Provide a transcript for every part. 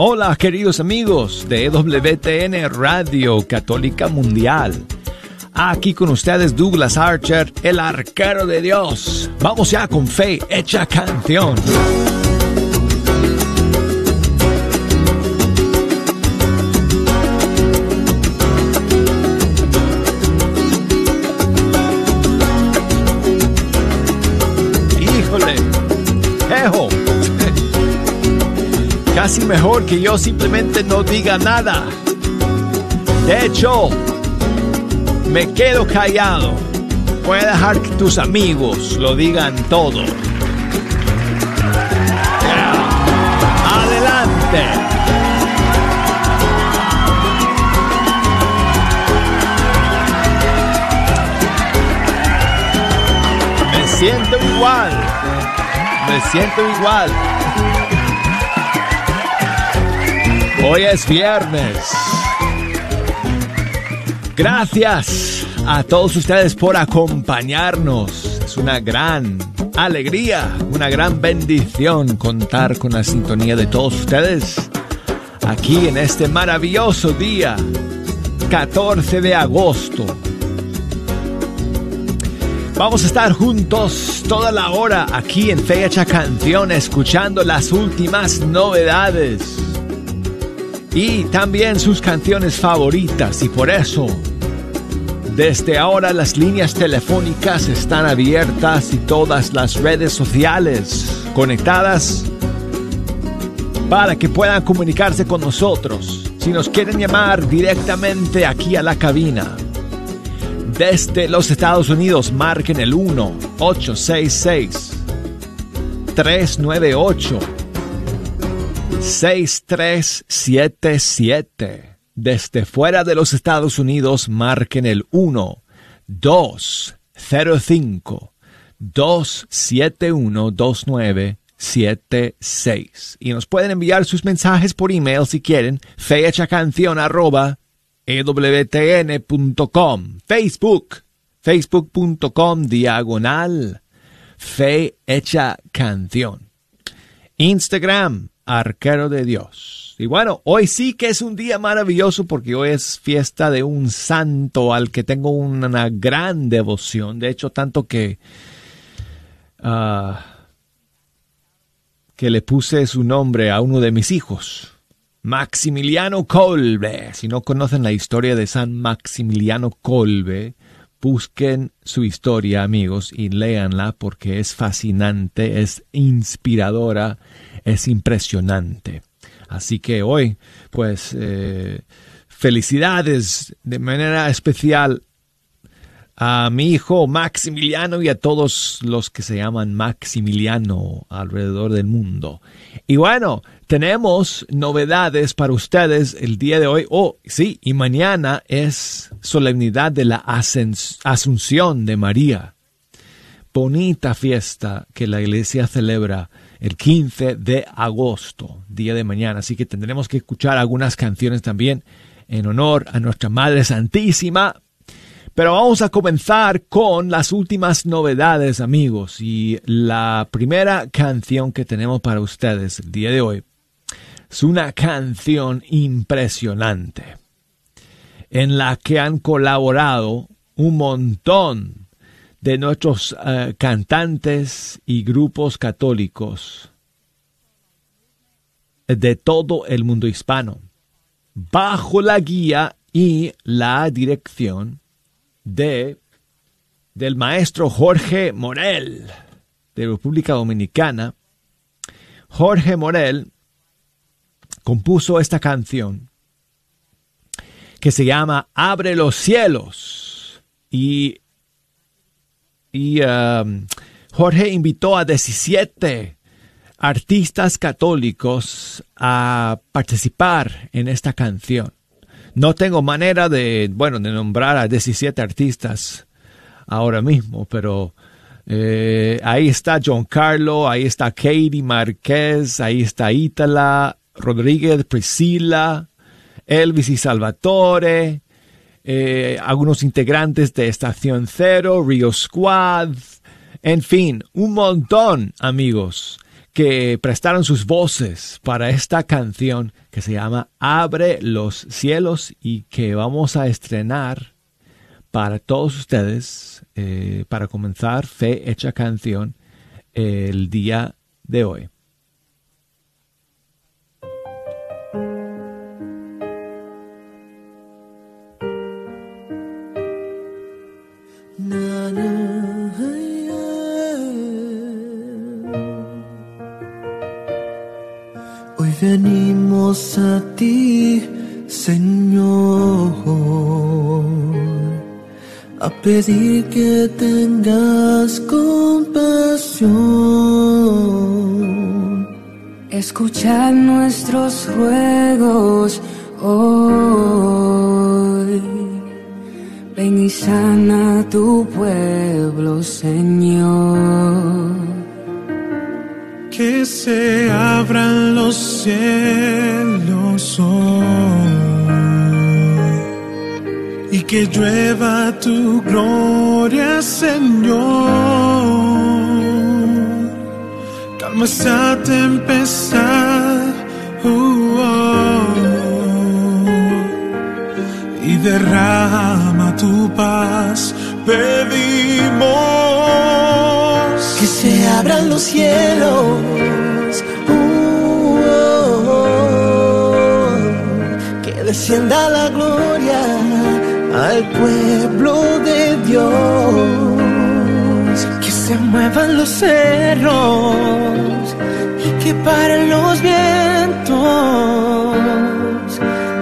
Hola queridos amigos de EWTN Radio Católica Mundial. Aquí con ustedes Douglas Archer, el arquero de Dios. Vamos ya con fe hecha canción. Casi mejor que yo simplemente no diga nada. De hecho, me quedo callado. Voy a dejar que tus amigos lo digan todo. Adelante. Me siento igual. Me siento igual. Hoy es viernes. Gracias a todos ustedes por acompañarnos. Es una gran alegría, una gran bendición contar con la sintonía de todos ustedes aquí en este maravilloso día, 14 de agosto. Vamos a estar juntos toda la hora aquí en Fecha Canción escuchando las últimas novedades y también sus canciones favoritas y por eso desde ahora las líneas telefónicas están abiertas y todas las redes sociales conectadas para que puedan comunicarse con nosotros. Si nos quieren llamar directamente aquí a la cabina, desde los Estados Unidos, marquen el 1-866-398. 6377. Desde fuera de los Estados Unidos, marquen el 1 205 271 2976. Y nos pueden enviar sus mensajes por email si quieren. Fecha canción arroba ewtn.com. Facebook. Facebook.com diagonal. Fe hecha canción. Instagram arquero de Dios. Y bueno, hoy sí que es un día maravilloso porque hoy es fiesta de un santo al que tengo una gran devoción. De hecho, tanto que, uh, que le puse su nombre a uno de mis hijos. Maximiliano Kolbe. Si no conocen la historia de San Maximiliano Kolbe, busquen su historia, amigos, y léanla porque es fascinante, es inspiradora es impresionante. Así que hoy, pues, eh, felicidades de manera especial a mi hijo Maximiliano y a todos los que se llaman Maximiliano alrededor del mundo. Y bueno, tenemos novedades para ustedes el día de hoy. Oh, sí, y mañana es solemnidad de la Asunción de María. Bonita fiesta que la iglesia celebra el 15 de agosto, día de mañana. Así que tendremos que escuchar algunas canciones también en honor a nuestra Madre Santísima. Pero vamos a comenzar con las últimas novedades, amigos. Y la primera canción que tenemos para ustedes el día de hoy es una canción impresionante en la que han colaborado un montón de nuestros uh, cantantes y grupos católicos de todo el mundo hispano, bajo la guía y la dirección de del maestro Jorge Morel de República Dominicana. Jorge Morel compuso esta canción que se llama Abre los cielos y y um, Jorge invitó a 17 artistas católicos a participar en esta canción. No tengo manera de, bueno, de nombrar a 17 artistas ahora mismo, pero eh, ahí está John Carlo, ahí está Katie Marquez, ahí está Ítala, Rodríguez, Priscila, Elvis y Salvatore, eh, algunos integrantes de Estación Cero, Rio Squad, en fin, un montón, amigos, que prestaron sus voces para esta canción que se llama Abre los cielos y que vamos a estrenar para todos ustedes eh, para comenzar Fe Hecha Canción el día de hoy. Hoy venimos a ti, Señor, a pedir que tengas compasión. Escuchar nuestros ruegos hoy. Ven y sana tu pueblo, Señor. Que se abran los cielos hoy. Y que llueva tu gloria, Señor. Calma esa tempestad uh, oh, y derrama tu paz. Pedimos que se abran los cielos, uh, que descienda la gloria al pueblo de Dios, que se muevan los cerros y que paren los vientos.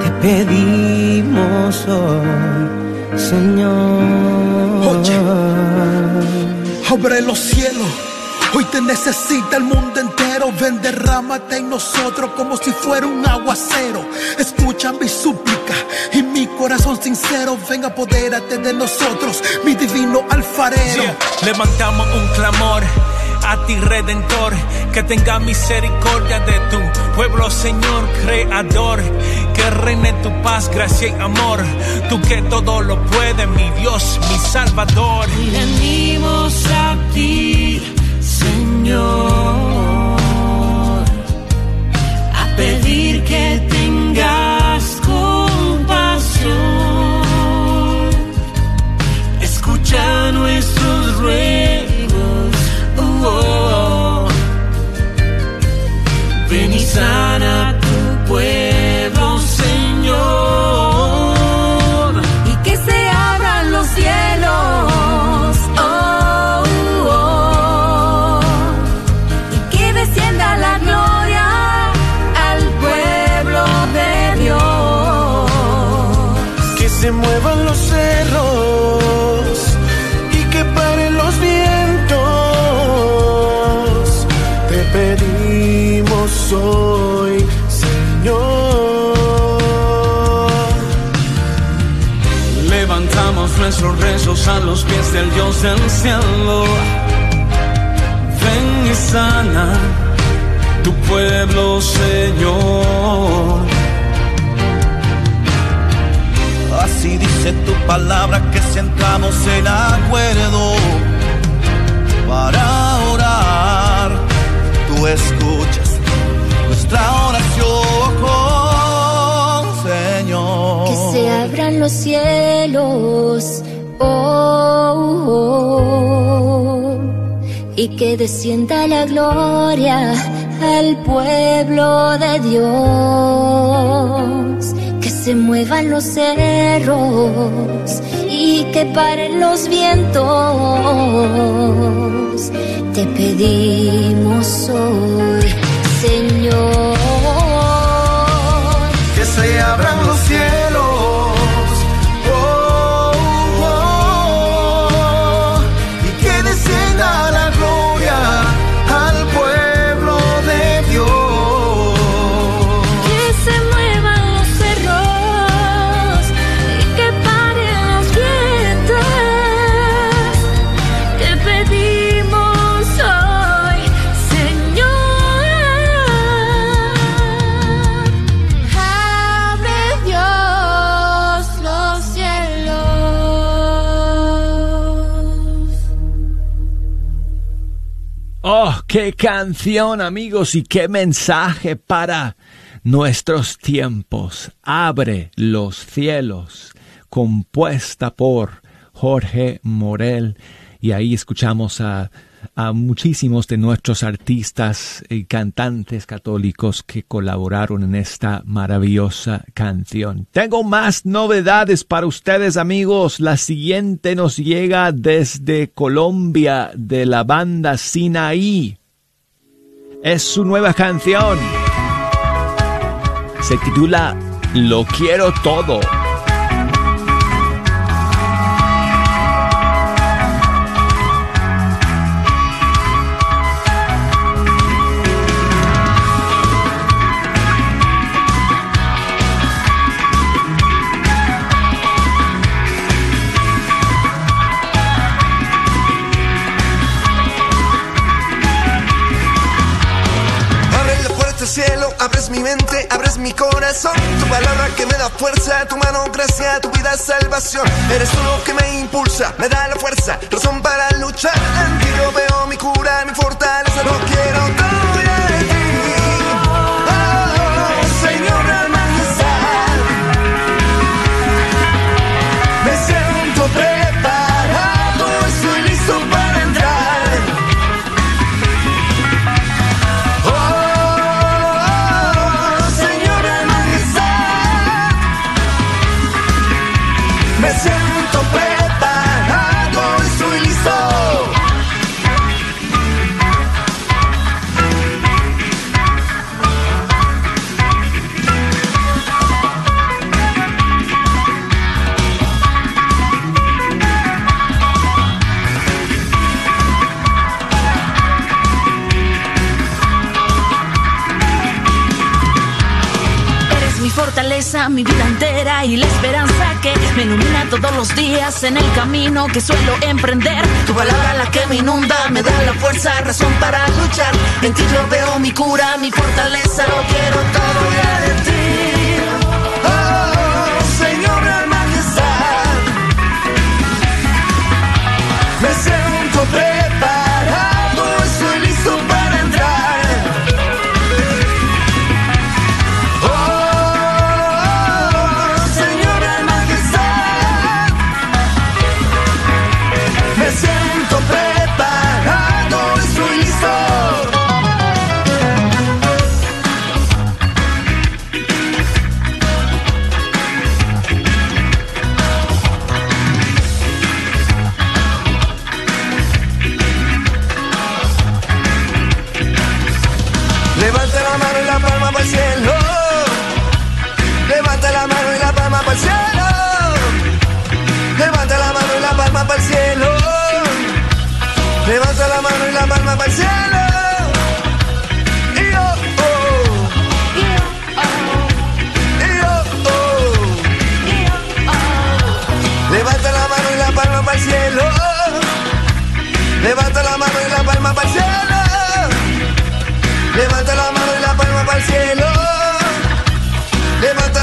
Te pedimos hoy, Señor. Oye Abre los cielos. Hoy te necesita el mundo entero. Ven, derrámate en nosotros como si fuera un aguacero. Escucha mi súplica y mi corazón sincero. Ven, apodérate de nosotros, mi divino alfarero. levantamos un clamor a ti redentor, que tenga misericordia de tu pueblo, Señor creador, que reine tu paz, gracia y amor, tú que todo lo puedes, mi Dios, mi Salvador. A los pies del Dios del cielo. Ven y sana tu pueblo, Señor. Así dice tu palabra que si entramos en acuerdo para orar, tú escuchas nuestra oración, Señor. Que se abran los cielos, y que descienda la gloria al pueblo de Dios. Que se muevan los cerros y que paren los vientos. Te pedimos hoy, qué canción amigos y qué mensaje para nuestros tiempos. Abre los cielos, compuesta por Jorge Morel. Y ahí escuchamos a a muchísimos de nuestros artistas y cantantes católicos que colaboraron en esta maravillosa canción. Tengo más novedades para ustedes amigos. La siguiente nos llega desde Colombia de la banda Sinaí. Es su nueva canción. Se titula Lo quiero todo. Abres mi mente, abres mi corazón. Tu palabra que me da fuerza, tu mano gracia, tu vida salvación. Eres tú lo que me impulsa, me da la fuerza, razón para luchar. Todos los días en el camino que suelo emprender. Tu palabra la que me inunda, me da la fuerza, razón para luchar. En ti yo veo mi cura, mi fortaleza, lo quiero todo la mano y la palma para el cielo. Levanta la mano y la palma para el cielo. Levanta la mano y la palma para el cielo. Levanta la mano y la palma para el cielo. Oh, oh. Oh, oh. Levanta la mano y la palma para el cielo. Levanta la mano y la palma para el cielo. Levanta la mano el cielo. Levanta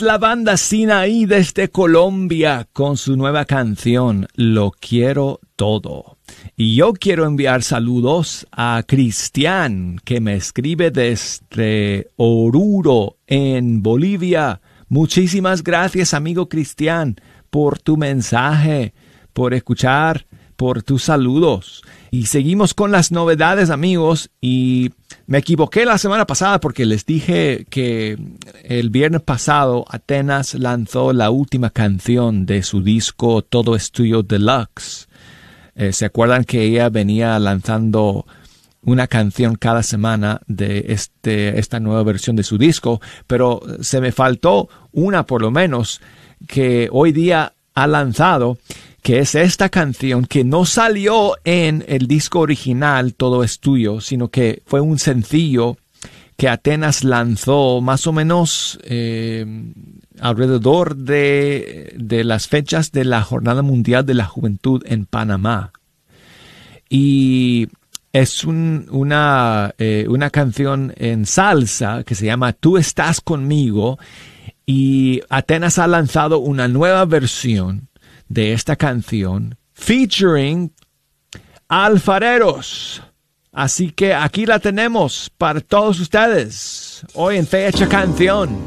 La banda Sinaí desde Colombia con su nueva canción Lo quiero todo. Y yo quiero enviar saludos a Cristian que me escribe desde Oruro en Bolivia. Muchísimas gracias amigo Cristian por tu mensaje, por escuchar, por tus saludos. Y seguimos con las novedades, amigos. Y me equivoqué la semana pasada porque les dije que el viernes pasado Atenas lanzó la última canción de su disco Todo Estudio Deluxe. Eh, ¿Se acuerdan que ella venía lanzando una canción cada semana de este, esta nueva versión de su disco? Pero se me faltó una por lo menos que hoy día ha lanzado que es esta canción que no salió en el disco original Todo es tuyo, sino que fue un sencillo que Atenas lanzó más o menos eh, alrededor de, de, las fechas de la Jornada Mundial de la Juventud en Panamá. Y es un, una, eh, una canción en salsa que se llama Tú estás conmigo y Atenas ha lanzado una nueva versión de esta canción featuring alfareros. Así que aquí la tenemos para todos ustedes, hoy en Fecha Canción.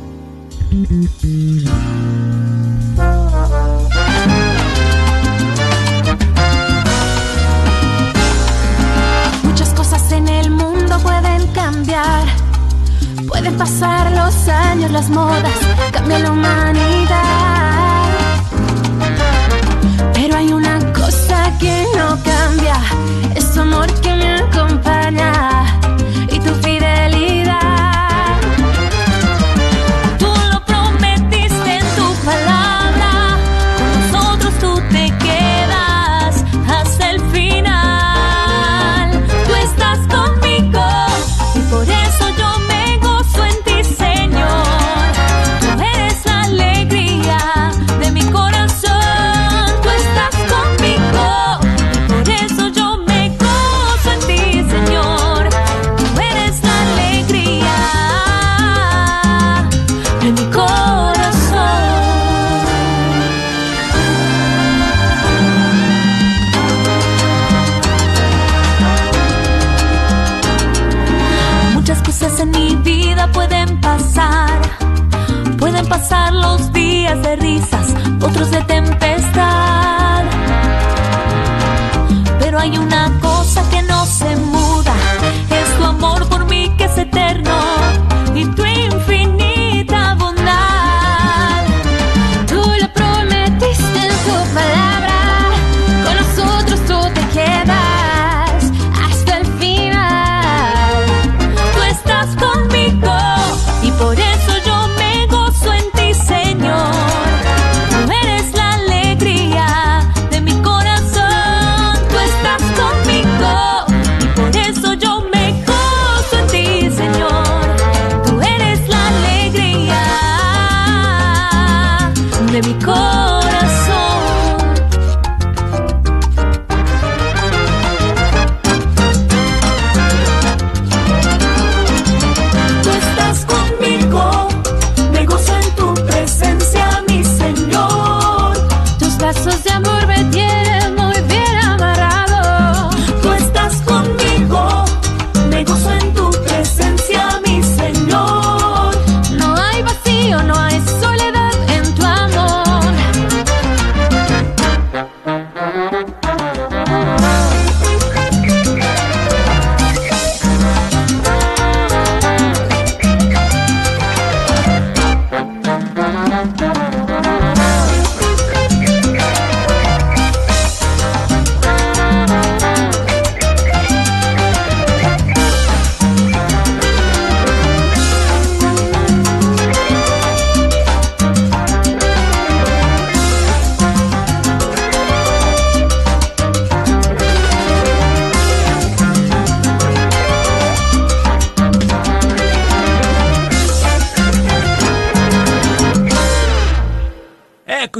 Muchas cosas en el mundo pueden cambiar. Pueden pasar los años, las modas, cambia la humanidad. Pero hay una cosa que no cambia, es amor que me acompaña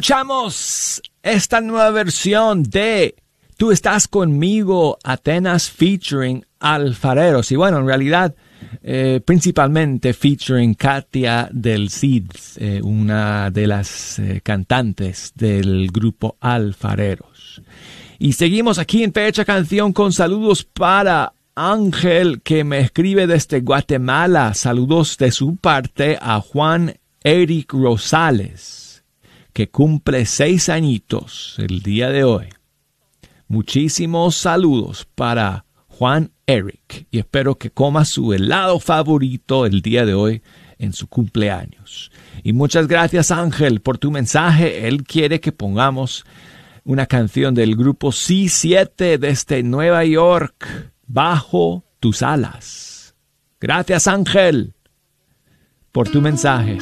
Escuchamos esta nueva versión de Tú estás conmigo, Atenas featuring Alfareros. Y bueno, en realidad, eh, principalmente featuring Katia del Cid, eh, una de las eh, cantantes del grupo Alfareros. Y seguimos aquí en Fecha Canción con saludos para Ángel que me escribe desde Guatemala. Saludos de su parte a Juan Eric Rosales que cumple seis añitos el día de hoy. Muchísimos saludos para Juan Eric y espero que coma su helado favorito el día de hoy en su cumpleaños. Y muchas gracias Ángel por tu mensaje. Él quiere que pongamos una canción del grupo C7 desde Nueva York, Bajo tus alas. Gracias Ángel por tu mensaje.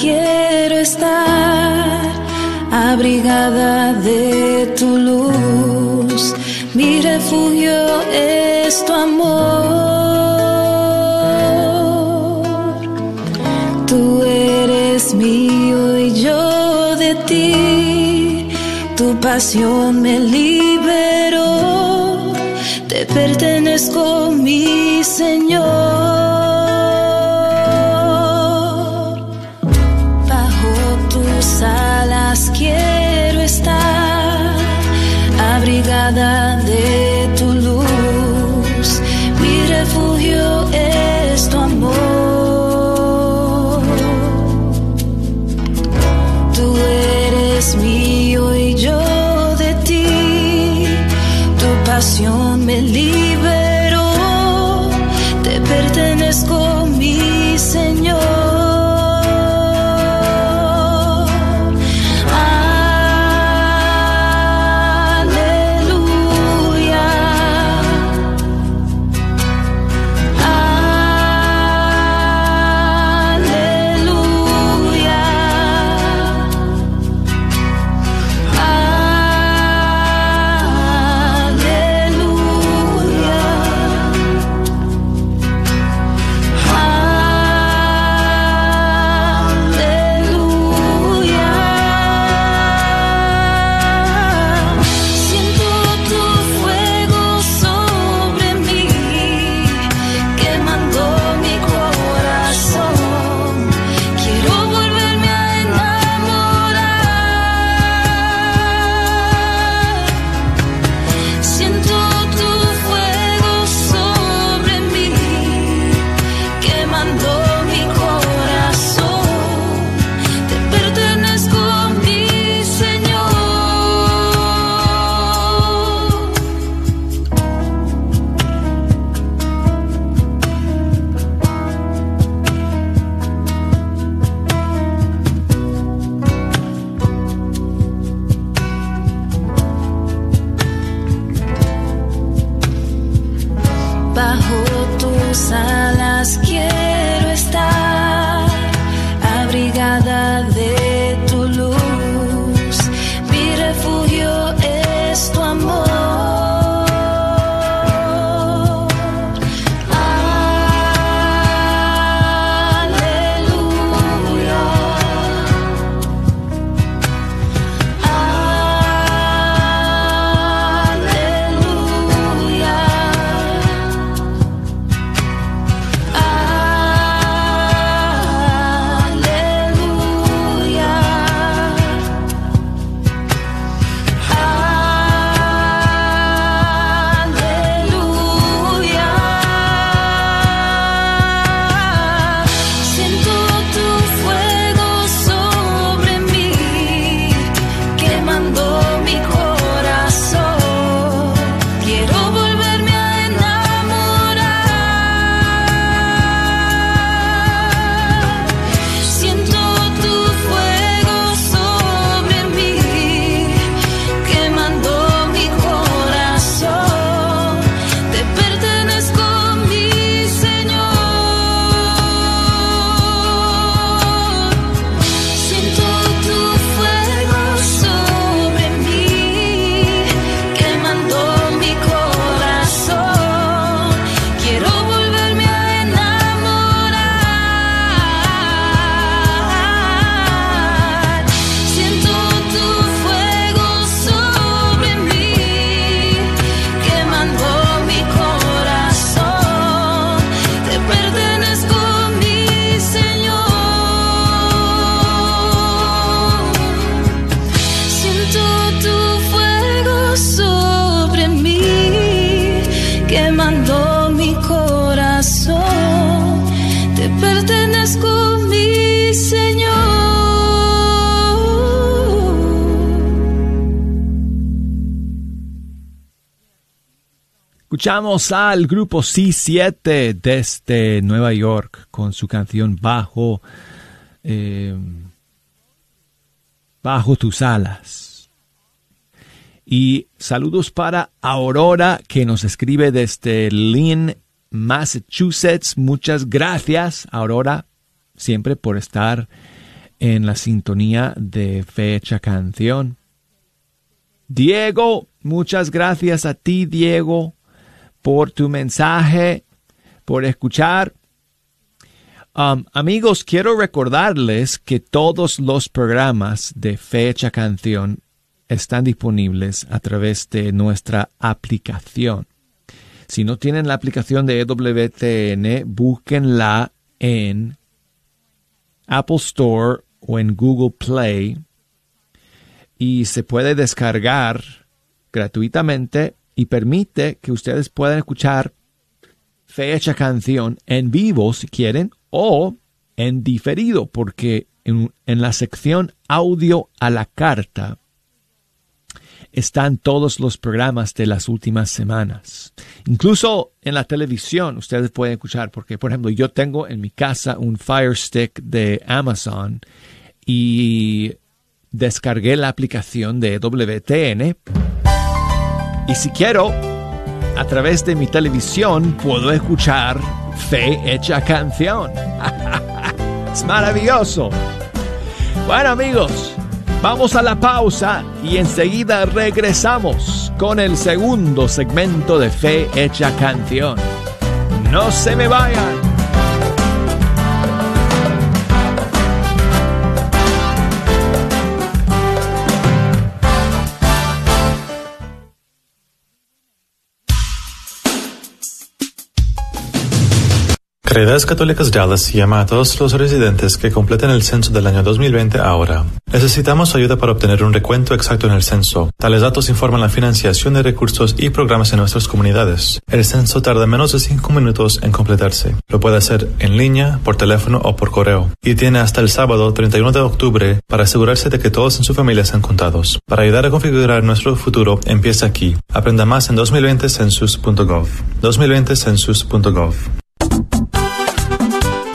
Quiero estar, abrigada de tu luz. Mi refugio es tu amor. Tú eres mío y yo de ti. Tu pasión me liberó. Te pertenezco, mi Señor. Escuchamos al grupo C7 desde Nueva York con su canción Bajo, eh, Bajo tus alas. Y saludos para Aurora que nos escribe desde Lynn, Massachusetts. Muchas gracias, Aurora, siempre por estar en la sintonía de Fecha Canción. Diego, muchas gracias a ti, Diego, por tu mensaje, por escuchar. Um, amigos, quiero recordarles que todos los programas de Fecha Canción están disponibles a través de nuestra aplicación. Si no tienen la aplicación de EWTN, búsquenla en Apple Store o en Google Play y se puede descargar gratuitamente y permite que ustedes puedan escuchar fecha canción en vivo si quieren o en diferido porque en, la sección audio a la carta están todos los programas de las últimas semanas. Incluso en la televisión ustedes pueden escuchar, porque por ejemplo yo tengo en mi casa un Fire Stick de Amazon y descargué la aplicación de WTN. Y si quiero, a través de mi televisión puedo escuchar Fe Hecha Canción. es maravilloso. Bueno amigos, Vamos a la pausa y enseguida regresamos con el segundo segmento de Fe Hecha Canción. No se me vayan. Caridades Católicas Dallas llama a todos los residentes que completen el censo del año 2020 ahora. Necesitamos ayuda para obtener un recuento exacto en el censo. Tales datos informan la financiación de recursos y programas en nuestras comunidades. El censo tarda menos de 5 minutos en completarse. Lo puede hacer en línea, por teléfono o por correo. Y tiene hasta el sábado 31 de octubre para asegurarse de que todos en su familia sean contados. Para ayudar a configurar nuestro futuro, empieza aquí. Aprenda más en 2020census.gov. 2020census.gov.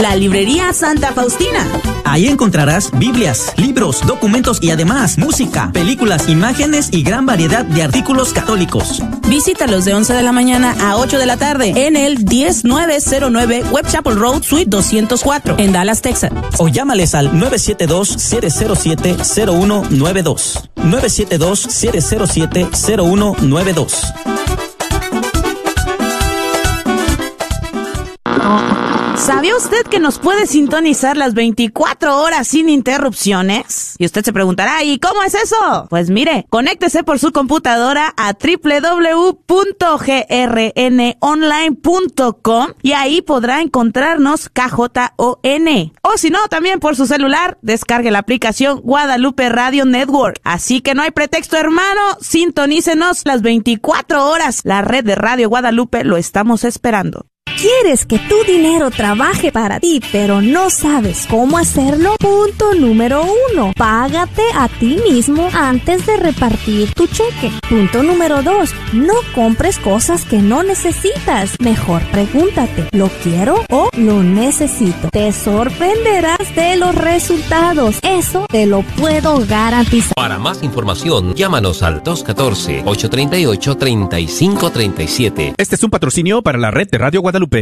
La librería Santa Faustina. Ahí encontrarás Biblias, libros, documentos y además música, películas, imágenes y gran variedad de artículos católicos. Visítalos de 11 de la mañana a 8 de la tarde en el 10909 Web Chapel Road Suite 204 en Dallas, Texas. O llámales al 972-007-0192. 972-007-0192. ¿Sabía usted que nos puede sintonizar las 24 horas sin interrupciones? Y usted se preguntará, ¿y cómo es eso? Pues mire, conéctese por su computadora a www.grnonline.com y ahí podrá encontrarnos KJON. O si no, también por su celular, descargue la aplicación Guadalupe Radio Network. Así que no hay pretexto, hermano, sintonícenos las 24 horas. La red de Radio Guadalupe lo estamos esperando. ¿Quieres que tu dinero trabaje para ti, pero no sabes cómo hacerlo? Punto número uno. Págate a ti mismo antes de repartir tu cheque. Punto número dos. No compres cosas que no necesitas. Mejor pregúntate, ¿lo quiero o lo necesito? Te sorprenderás de los resultados. Eso te lo puedo garantizar. Para más información, llámanos al 214-838-3537. Este es un patrocinio para la red de Radio Guadalupe.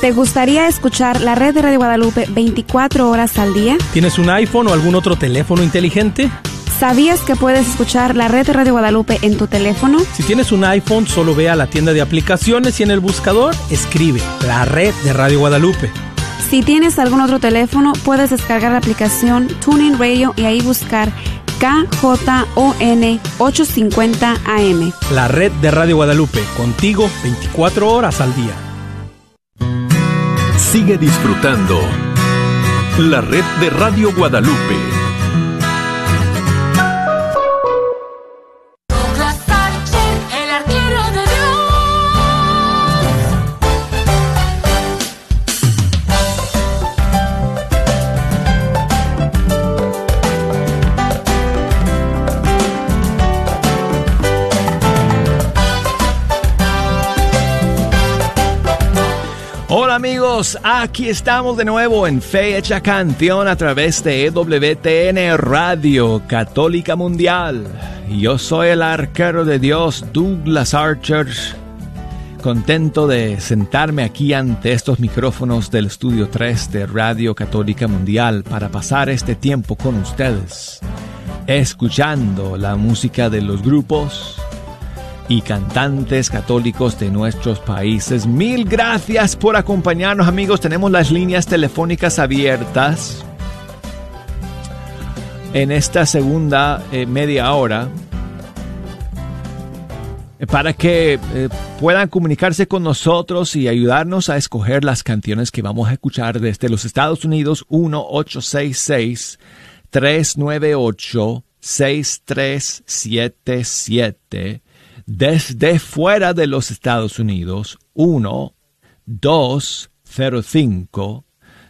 ¿Te gustaría escuchar la red de Radio Guadalupe 24 horas al día? ¿Tienes un iPhone o algún otro teléfono inteligente? ¿Sabías que puedes escuchar la red de Radio Guadalupe en tu teléfono? Si tienes un iPhone, solo ve a la tienda de aplicaciones y en el buscador escribe la red de Radio Guadalupe. Si tienes algún otro teléfono, puedes descargar la aplicación Tuning Radio y ahí buscar KJON 850 AM. La red de Radio Guadalupe, contigo 24 horas al día. Sigue disfrutando la red de Radio Guadalupe. Aquí estamos de nuevo en Fe Hecha Canción a través de EWTN Radio Católica Mundial. Yo soy el arquero de Dios Douglas Archer, contento de sentarme aquí ante estos micrófonos del Estudio 3 de Radio Católica Mundial para pasar este tiempo con ustedes, escuchando la música de los grupos y cantantes católicos de nuestros países. Mil gracias por acompañarnos amigos. Tenemos las líneas telefónicas abiertas en esta segunda eh, media hora eh, para que eh, puedan comunicarse con nosotros y ayudarnos a escoger las canciones que vamos a escuchar desde los Estados Unidos 1866 398 6377 desde fuera de los Estados Unidos 1 205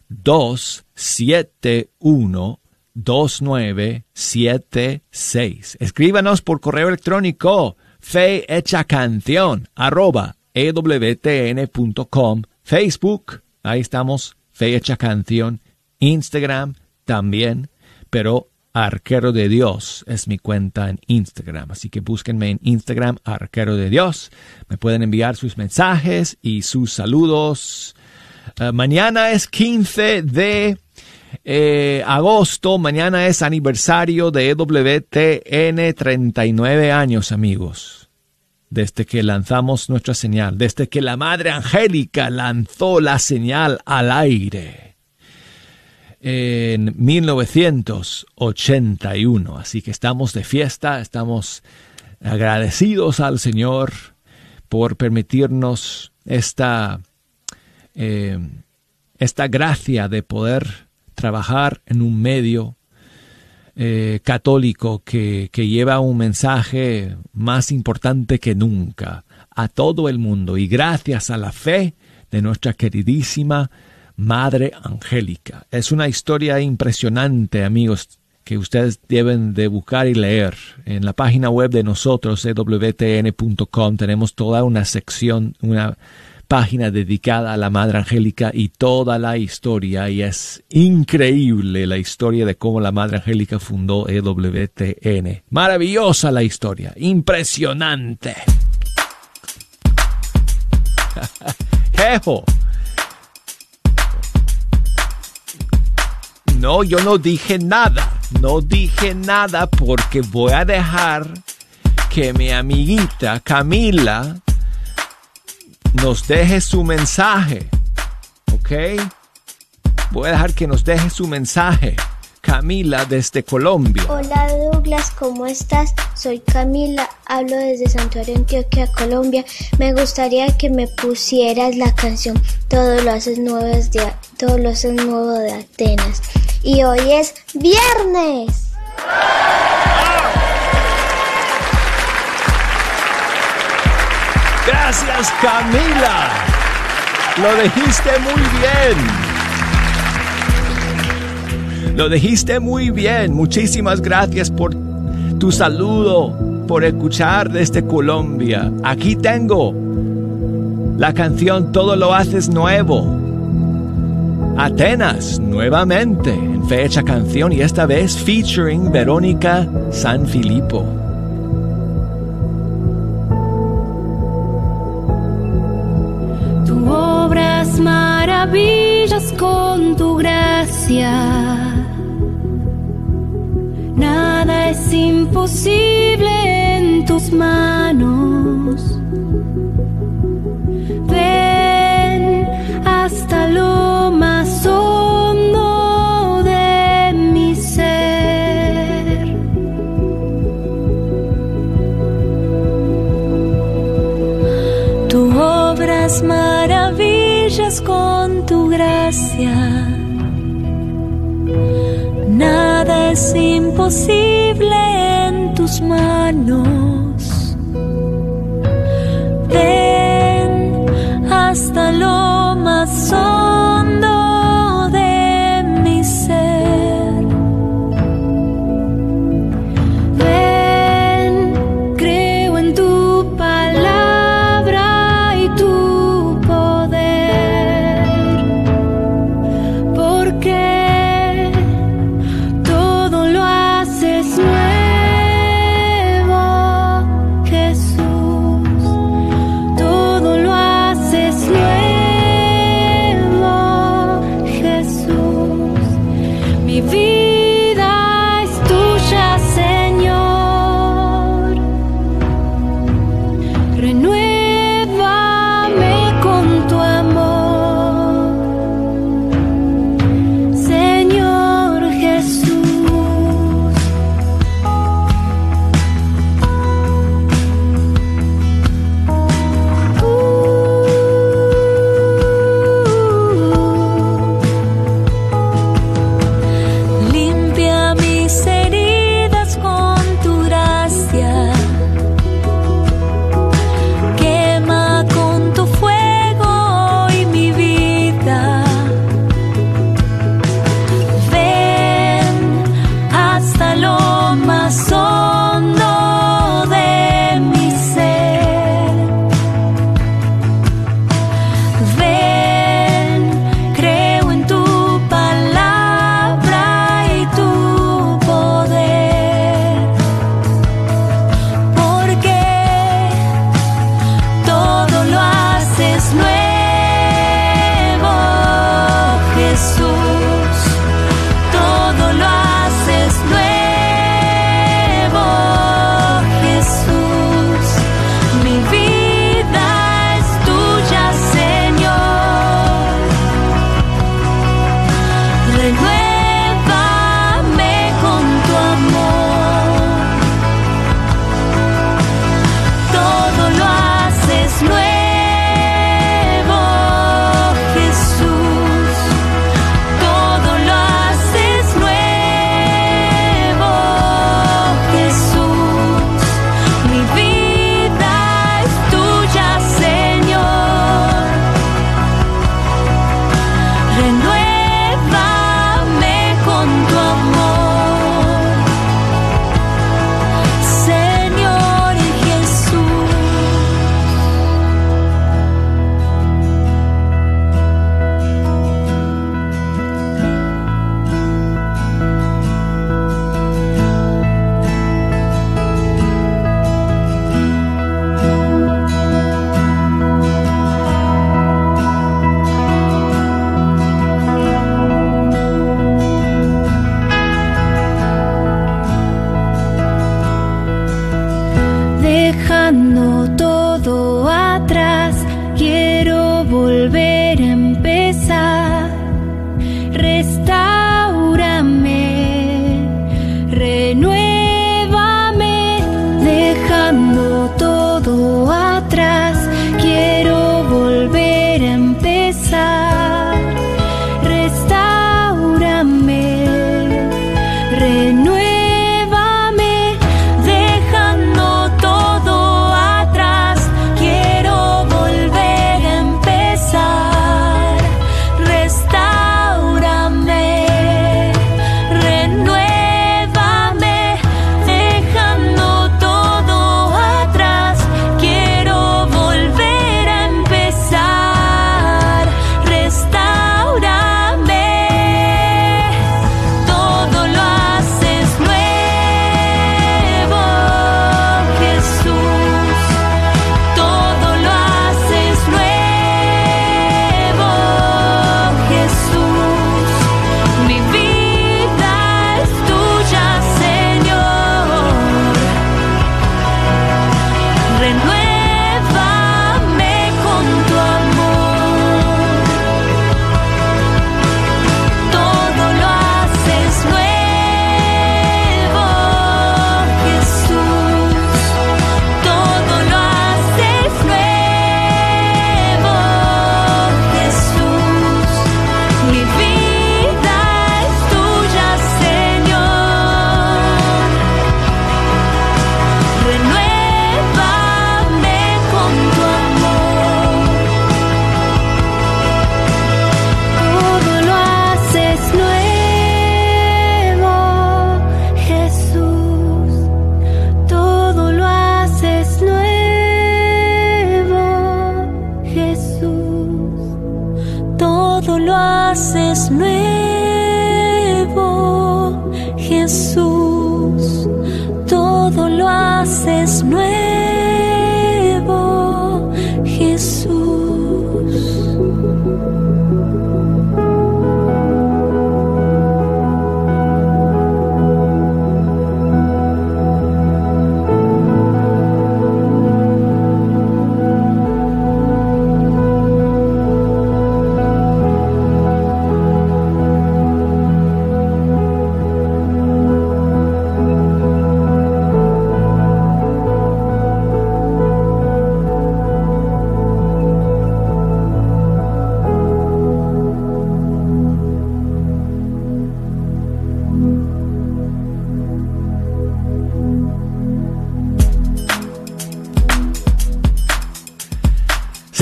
271 2976. Escríbanos por correo electrónico fe hecha canción arroba ewtn.com Facebook, ahí estamos, fe hecha canción, Instagram también, pero Arquero de Dios es mi cuenta en Instagram. Así que búsquenme en Instagram, Arquero de Dios. Me pueden enviar sus mensajes y sus saludos. Eh, mañana es 15 de eh, agosto. Mañana es aniversario de EWTN 39 años, amigos. Desde que lanzamos nuestra señal, desde que la Madre Angélica lanzó la señal al aire en 1981. Así que estamos de fiesta, estamos agradecidos al Señor por permitirnos esta, eh, esta gracia de poder trabajar en un medio eh, católico que, que lleva un mensaje más importante que nunca a todo el mundo y gracias a la fe de nuestra queridísima Madre Angélica. Es una historia impresionante, amigos, que ustedes deben de buscar y leer. En la página web de nosotros, ewtn.com, tenemos toda una sección, una página dedicada a la Madre Angélica y toda la historia. Y es increíble la historia de cómo la Madre Angélica fundó EWTN. Maravillosa la historia, impresionante. Jejo. No, yo no dije nada. No dije nada porque voy a dejar que mi amiguita Camila nos deje su mensaje. ¿Ok? Voy a dejar que nos deje su mensaje. Camila desde Colombia. Hola Douglas, ¿cómo estás? Soy Camila, hablo desde Santuario, Antioquia, Colombia. Me gustaría que me pusieras la canción Todo lo haces nuevo de, todo lo haces nuevo de Atenas y hoy es viernes. Gracias Camila. Lo dijiste muy bien. Lo dijiste muy bien. Muchísimas gracias por tu saludo, por escuchar desde Colombia. Aquí tengo la canción Todo lo haces nuevo Atenas nuevamente en fecha canción y esta vez featuring Verónica San Filippo. Tu obras maravillas con tu gracia. Nada es imposible en tus manos. Ven hasta lo imposible en tus manos.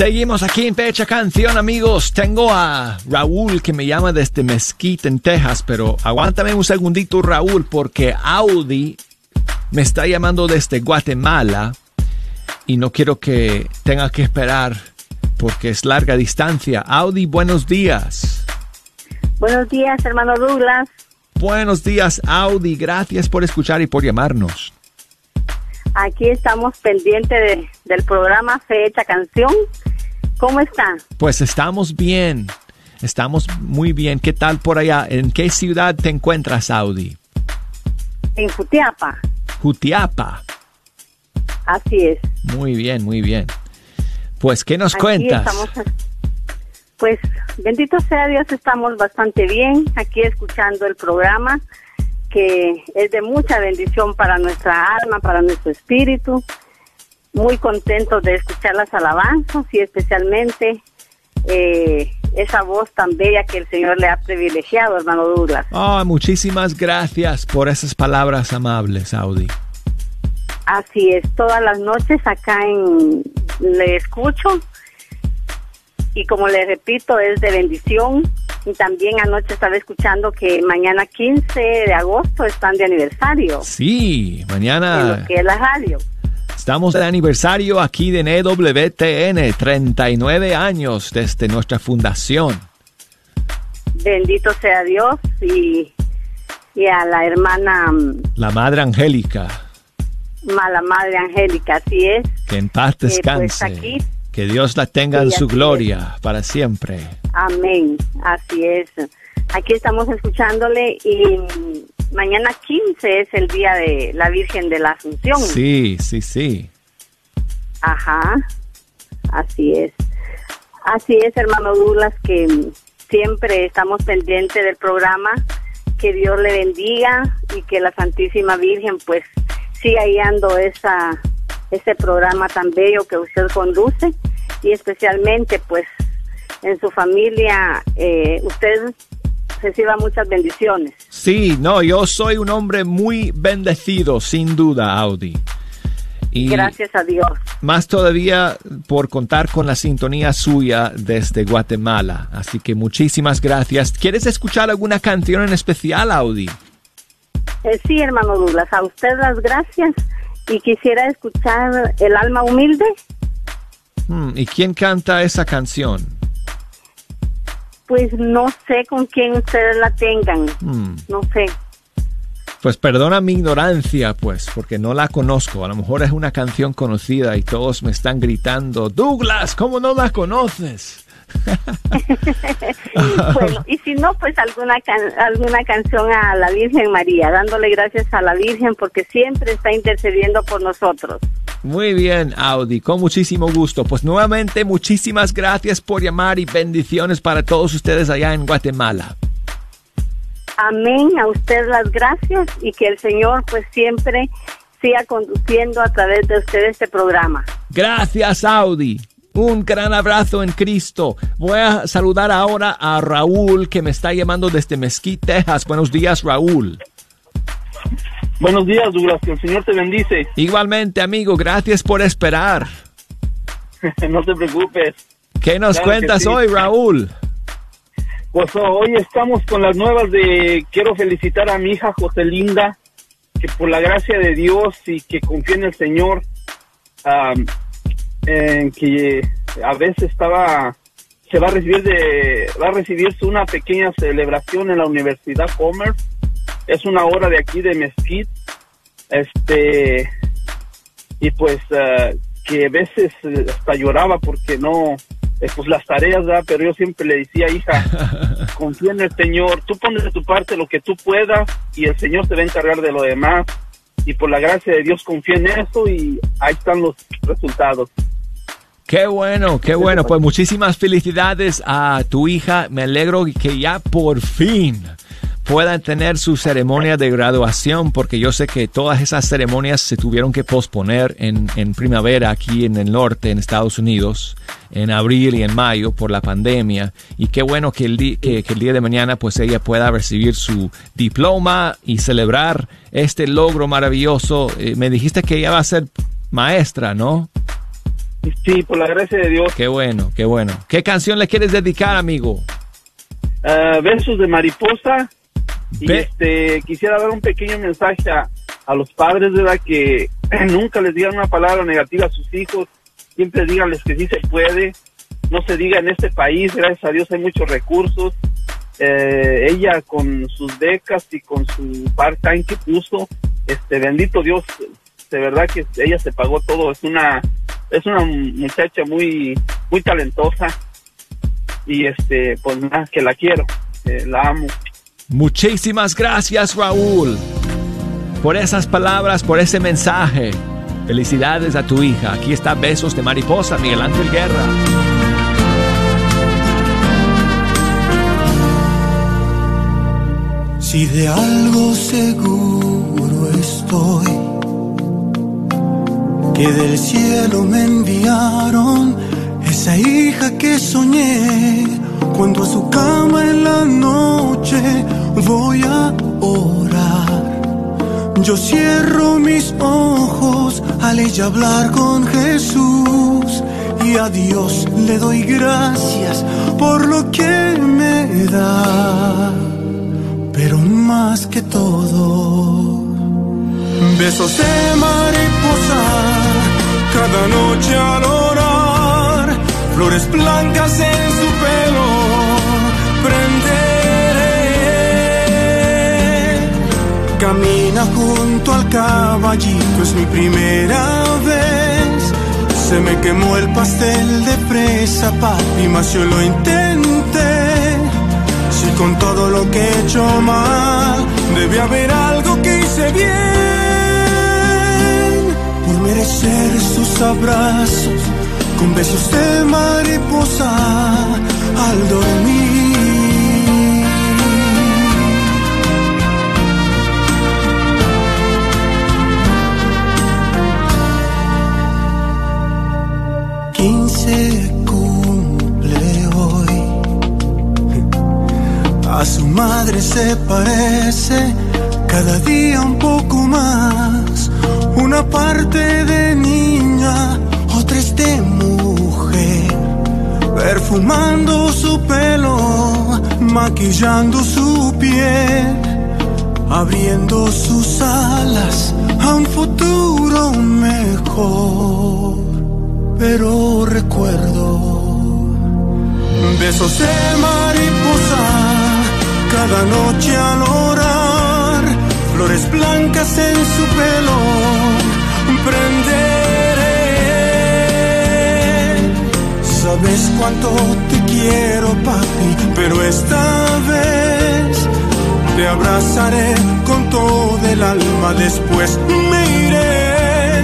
Seguimos aquí en Fecha Canción, amigos. Tengo a Raúl que me llama desde Mesquite, en Texas, pero aguántame un segundito, Raúl, porque Audi me está llamando desde Guatemala y no quiero que tenga que esperar porque es larga distancia. Audi, buenos días. Buenos días, hermano Douglas. Buenos días, Audi. Gracias por escuchar y por llamarnos. Aquí estamos pendientes de- del programa Fecha Canción. ¿Cómo está? Pues estamos bien. Estamos muy bien. ¿Qué tal por allá? ¿En qué ciudad te encuentras, Audi? En Futiapa. Jutiapa. Así es. Muy bien, muy bien. Pues, ¿qué nos Aquí cuentas? estamos, pues, bendito sea Dios, estamos bastante bien aquí escuchando el programa que es de mucha bendición para nuestra alma, para nuestro espíritu. Muy contentos de escuchar las alabanzas y especialmente eh, esa voz tan bella que el Señor le ha privilegiado, hermano Douglas. Ah, muchísimas gracias por esas palabras amables, Audi. Así es, todas las noches acá en le escucho y como le repito es de bendición y también anoche estaba escuchando que mañana 15 de agosto están de aniversario Sí, en mañana lo que es la radio. Estamos de aniversario aquí de NWTN, 39 años desde nuestra fundación. Bendito sea Dios y, y a la hermana mm, La Madre Angélica, mala madre Angélica, así es. que en paz Eh, pues descanse. aquí- que Dios la tenga en su gloria para siempre. Amén, así es. Aquí estamos escuchándole y mañana 15 es el día de la Virgen de la Asunción. Sí, sí, sí. Ajá, así es. Así es, hermano Douglas, que siempre estamos pendientes del programa. Que Dios le bendiga y que la Santísima Virgen pues siga guiando esa, ese programa tan bello que usted conduce y especialmente pues en su familia eh, usted reciba muchas bendiciones. Sí, no, yo soy un hombre muy bendecido, sin duda, Audi. Y Gracias a Dios. más todavía por contar con la sintonía suya desde Guatemala. Así que muchísimas gracias. ¿Quieres escuchar alguna canción en especial, Audi? Eh, sí, hermano Douglas, a usted las gracias y quisiera escuchar El alma humilde. Hmm, ¿Y quién canta esa canción? Pues no sé con quién ustedes la tengan, Hmm, no sé. Pues perdona mi ignorancia, pues, porque no la conozco. A lo mejor es una canción conocida y todos me están gritando, Douglas, ¿cómo no la conoces? bueno, y si no, pues alguna can- alguna canción a la Virgen María, dándole gracias a la Virgen porque siempre está intercediendo por nosotros. Muy bien, Audi, con muchísimo gusto. Pues nuevamente, muchísimas gracias por llamar y bendiciones para todos ustedes allá en Guatemala. Amén, a usted las gracias y que el Señor pues siempre siga conduciendo a través de usted este programa. Gracias, Audi. Un gran abrazo en Cristo. Voy a saludar ahora a Raúl, que me está llamando desde Mesquite, Texas. Buenos días, Raúl. Buenos días, Douglas, que el Señor te bendice. Igualmente, amigo, gracias por esperar. no te preocupes. ¿Qué nos Claro cuentas sí. hoy, Raúl? Pues oh, hoy estamos con las nuevas de quiero felicitar a mi hija Joselinda, que por la gracia de Dios y que confía en el Señor, en que a veces estaba se va a recibir de va a recibir una pequeña celebración en la Universidad Commerce. Es una hora de aquí de Mesquite. Este y pues eh, que a veces hasta lloraba porque no eh, pues las tareas, ¿verdad? pero yo siempre le decía, hija, confía en el Señor, tú pones de tu parte lo que tú puedas y el Señor se va a encargar de lo demás. Y por la gracia de Dios confía en eso y ahí están los resultados. Qué bueno, qué bueno. Pues muchísimas felicidades a tu hija. Me alegro que ya por fin puedan tener su ceremonia de graduación, porque yo sé que todas esas ceremonias se tuvieron que posponer en, en primavera aquí en el norte, en Estados Unidos, en abril y en mayo por la pandemia. Y qué bueno que el, que, que el día de mañana pues ella pueda recibir su diploma y celebrar este logro maravilloso. Eh, me dijiste que ella va a ser maestra, ¿no? Sí, por la gracia de Dios. Qué bueno, qué bueno. ¿Qué canción le quieres dedicar, amigo? Ah, versos de mariposa y este quisiera dar un pequeño mensaje a, a los padres verdad que nunca les digan una palabra negativa a sus hijos siempre díganles que sí se puede no se diga en este país gracias a Dios hay muchos recursos Eh, ella con sus becas y con su part time que puso este bendito Dios de verdad que ella se pagó todo es una es una muchacha muy muy talentosa y este pues nada que la quiero eh, la amo Muchísimas gracias, Raúl, por esas palabras, por ese mensaje. Felicidades a tu hija. Aquí está Besos de Mariposa, Miguel Ángel Guerra. Si de algo seguro estoy, que del cielo me enviaron esa hija que soñé, cuando a su cama en la noche voy a orar. Yo cierro mis ojos al ella hablar con Jesús y a Dios le doy gracias por lo que me da pero más que todo, besos de mariposa cada noche al orar, flores blancas en su pelo, prenderé. Camina junto al caballito, es mi primera vez. Se me quemó el pastel de fresa, papi, mas yo lo intenté. Si con todo lo que he hecho mal, debe haber algo que hice bien. Merecer sus abrazos, con besos de mariposa al dormir. Quince cumple hoy. A su madre se parece cada día un poco más. Una parte de niña, otra es de mujer. Perfumando su pelo, maquillando su piel, abriendo sus alas a un futuro mejor. Pero recuerdo besos de mariposa cada noche al orar, flores blancas en su pelo, prenderé. Sabes cuánto te quiero, papi, pero esta vez te abrazaré con todo el alma, después me iré.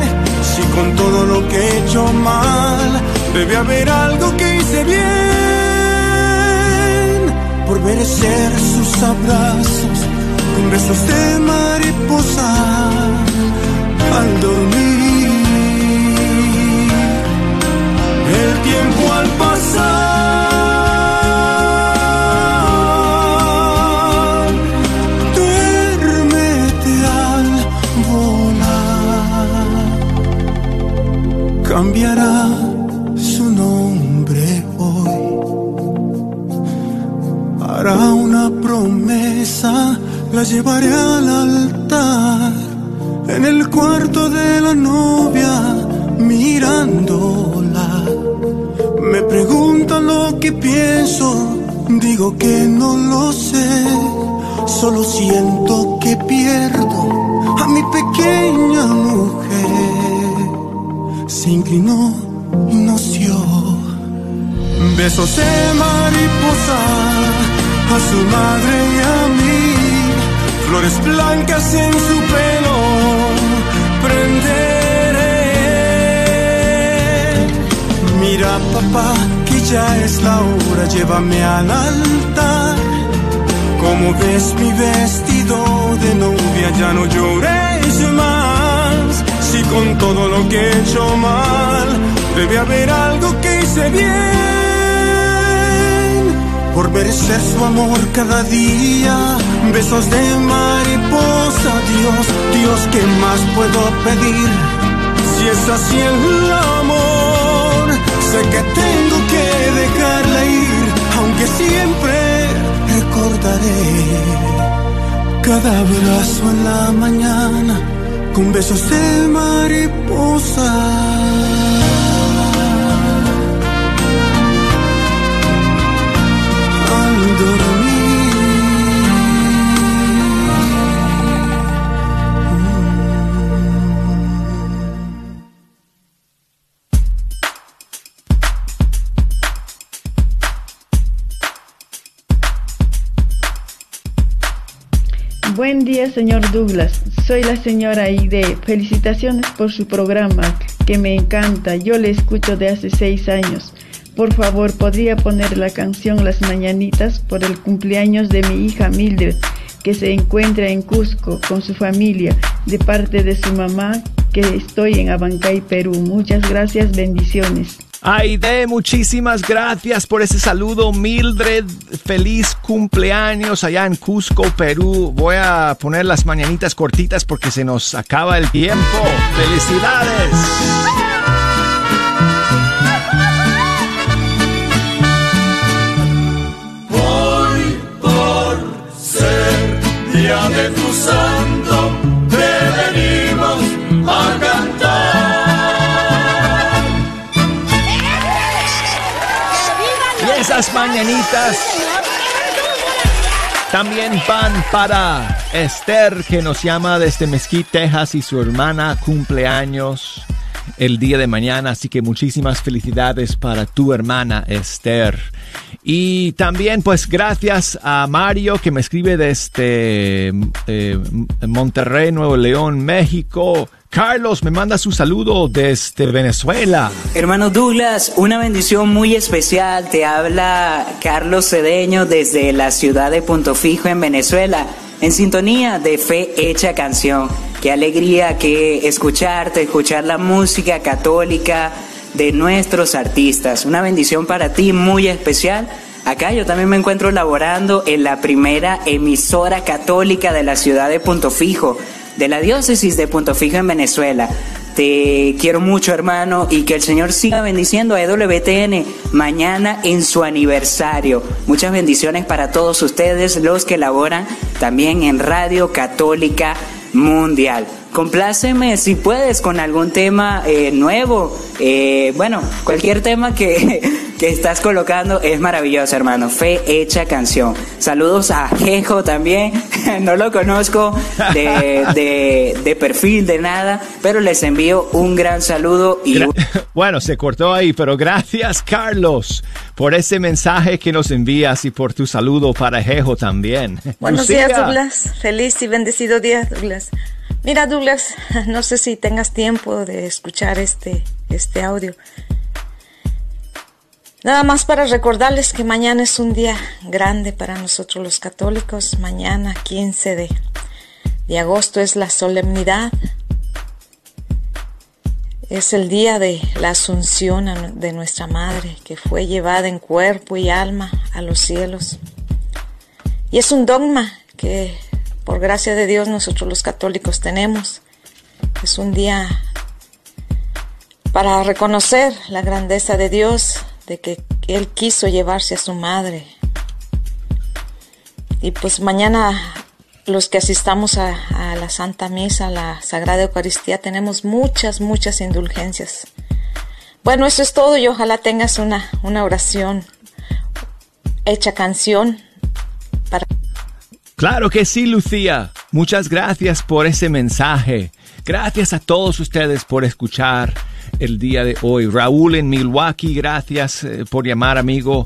Si con todo lo que he hecho mal, debe haber algo que hice bien por merecer sus abrazos con besos de mariposa al dormir. Tiempo al pasar, duérmete al volar, cambiará su nombre hoy. Hará una promesa, la llevaré al altar, en el cuarto de la novia, mirándola. Pienso, digo que no lo sé. Solo siento que pierdo a mi pequeña mujer. Se inclinó y nació. Besos de mariposa a su madre y a mí. Flores blancas en su pelo. Prenderé. Mira, papá, que ya es la hora. Llévame al altar. Como ves mi vestido de novia, ya no llores más. Si con todo lo que he hecho mal, debe haber algo que hice bien. Por merecer su amor cada día, besos de mariposa, Dios, Dios, ¿qué más puedo pedir? Si es así el amor, sé que tengo dejarla ir, aunque siempre recordaré cada abrazo en la mañana con besos de mariposa. Señor Douglas. Soy la señora Aide. Felicitaciones por su programa, que me encanta. Yo le escucho de hace seis años. Por favor, ¿podría poner la canción Las Mañanitas por el cumpleaños de mi hija Mildred, que se encuentra en Cusco con su familia, de parte de su mamá, que estoy en Abancay, Perú? Muchas gracias, bendiciones. Aide, muchísimas gracias por ese saludo. Mildred, feliz cumpleaños allá en Cusco, Perú. Voy a poner las mañanitas cortitas porque se nos acaba el tiempo. ¡Felicidades! Hoy por ser día de tu Esas mañanitas también van para Esther, que nos llama desde Mesquite, Texas, y su hermana cumpleaños el día de mañana. Así que muchísimas felicidades para tu hermana Esther. Y también pues gracias a Mario que me escribe desde eh, Monterrey, Nuevo León, México. Carlos me manda su saludo desde Venezuela. Hermano Douglas, una bendición muy especial. Te habla Carlos Cedeño desde la ciudad de Punto Fijo en Venezuela, en sintonía de Fe Hecha Canción. Qué alegría que escucharte, escuchar la música católica de nuestros artistas. Una bendición para ti muy especial. Acá yo también me encuentro laborando en la primera emisora católica de la ciudad de Punto Fijo, de la diócesis de Punto Fijo en Venezuela. Te quiero mucho, hermano, y que el Señor siga bendiciendo a EWTN mañana en su aniversario. Muchas bendiciones para todos ustedes, los que laboran también en Radio Católica Mundial. Compláceme si puedes con algún tema eh, nuevo. Eh, bueno, cualquier tema que, que estás colocando es maravilloso, hermano. Fe hecha canción. Saludos a Jejo también. no lo conozco de, de, de perfil, de nada, pero les envío un gran saludo y Bueno, se cortó ahí, pero gracias Carlos por ese mensaje que nos envías y por tu saludo para Jejo también. Buenos Lucía. días, Douglas. Feliz y bendecido día, Douglas. Mira, Douglas, no sé si tengas tiempo de escuchar este, este audio. Nada más para recordarles que mañana es un día grande para nosotros los católicos. Mañana, 15 de, de agosto, es la solemnidad. Es el día de la asunción de nuestra Madre, que fue llevada en cuerpo y alma a los cielos. Y es un dogma que, por gracia de Dios, nosotros los católicos tenemos. Es un día para reconocer la grandeza de Dios, de que Él quiso llevarse a su madre. Y pues mañana los que asistamos a, la Santa Misa, a la Sagrada Eucaristía, tenemos muchas, muchas indulgencias. Bueno, eso es todo y ojalá tengas una, una oración, hecha canción. Claro que sí, Lucía. Muchas gracias por ese mensaje. Gracias a todos ustedes por escuchar el día de hoy. Raúl en Milwaukee, gracias eh, por llamar, amigo.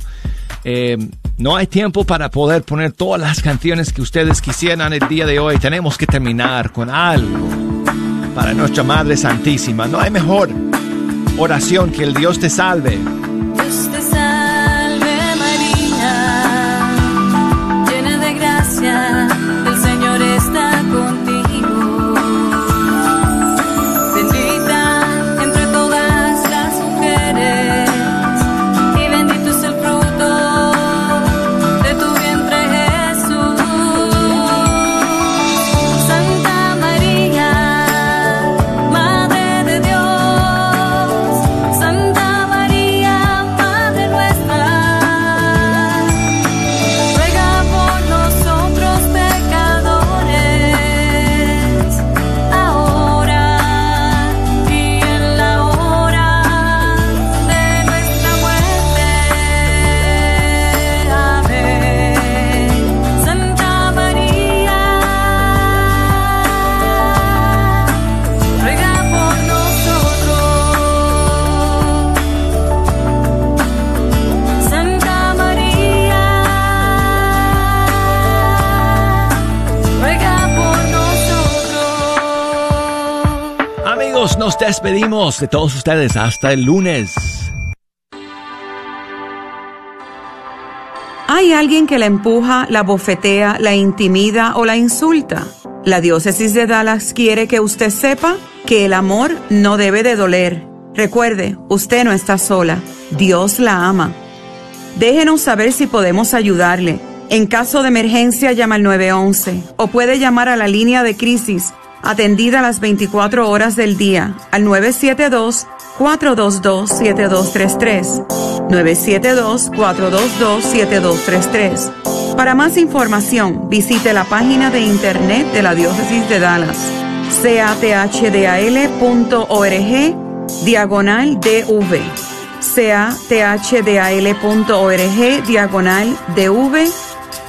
Eh, no hay tiempo para poder poner todas las canciones que ustedes quisieran el día de hoy. Tenemos que terminar con algo para nuestra Madre Santísima. No hay mejor oración que el Dios te salve. Despedimos de todos ustedes hasta el lunes. ¿Hay alguien que la empuja, la bofetea, la intimida o la insulta? La diócesis de Dallas quiere que usted sepa que el amor no debe de doler. Recuerde, usted no está sola. Dios la ama. Déjenos saber si podemos ayudarle. En caso de emergencia llama al 911 o puede llamar a la línea de crisis atendida las 24 horas del día al 972-422-7233. 972-422-7233. Para más información, visite la página de internet de la Diócesis de Dallas, cathdal.org, diagonal DV. cathdal.org, diagonal DV.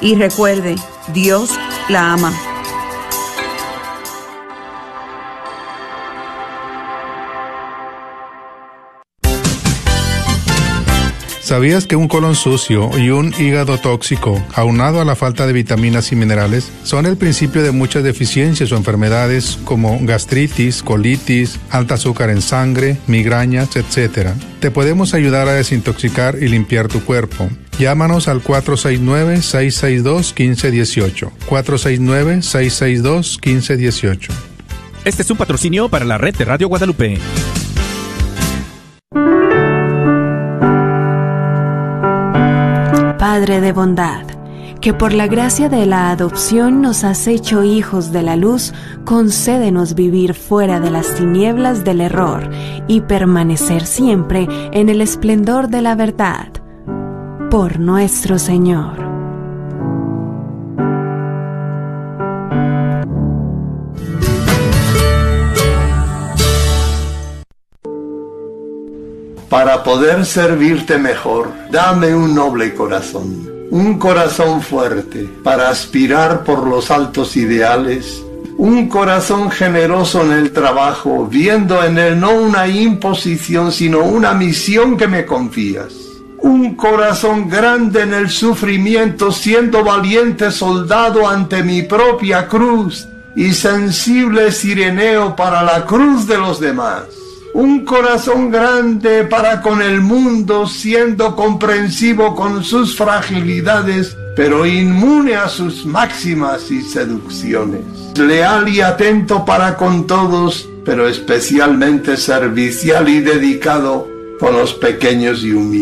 Y recuerde, Dios la ama. ¿Sabías que un colon sucio y un hígado tóxico, aunado a la falta de vitaminas y minerales, son el principio de muchas deficiencias o enfermedades como gastritis, colitis, alta azúcar en sangre, migrañas, etc.? Te podemos ayudar a desintoxicar y limpiar tu cuerpo. Llámanos al 469-662-1518. 469-662-1518. Este es un patrocinio para la red de Radio Guadalupe. Padre de bondad, que por la gracia de la adopción nos has hecho hijos de la luz, concédenos vivir fuera de las tinieblas del error y permanecer siempre en el esplendor de la verdad. Por nuestro Señor. Para poder servirte mejor, dame un noble corazón, un corazón fuerte para aspirar por los altos ideales, un corazón generoso en el trabajo, viendo en él no una imposición, sino una misión que me confías. Un corazón grande en el sufrimiento, siendo valiente soldado ante mi propia cruz y sensible sireneo para la cruz de los demás un corazón grande para con el mundo, siendo comprensivo con sus fragilidades, pero inmune a sus máximas y seducciones. Leal y atento para con todos, pero especialmente servicial y dedicado con los pequeños y humildes.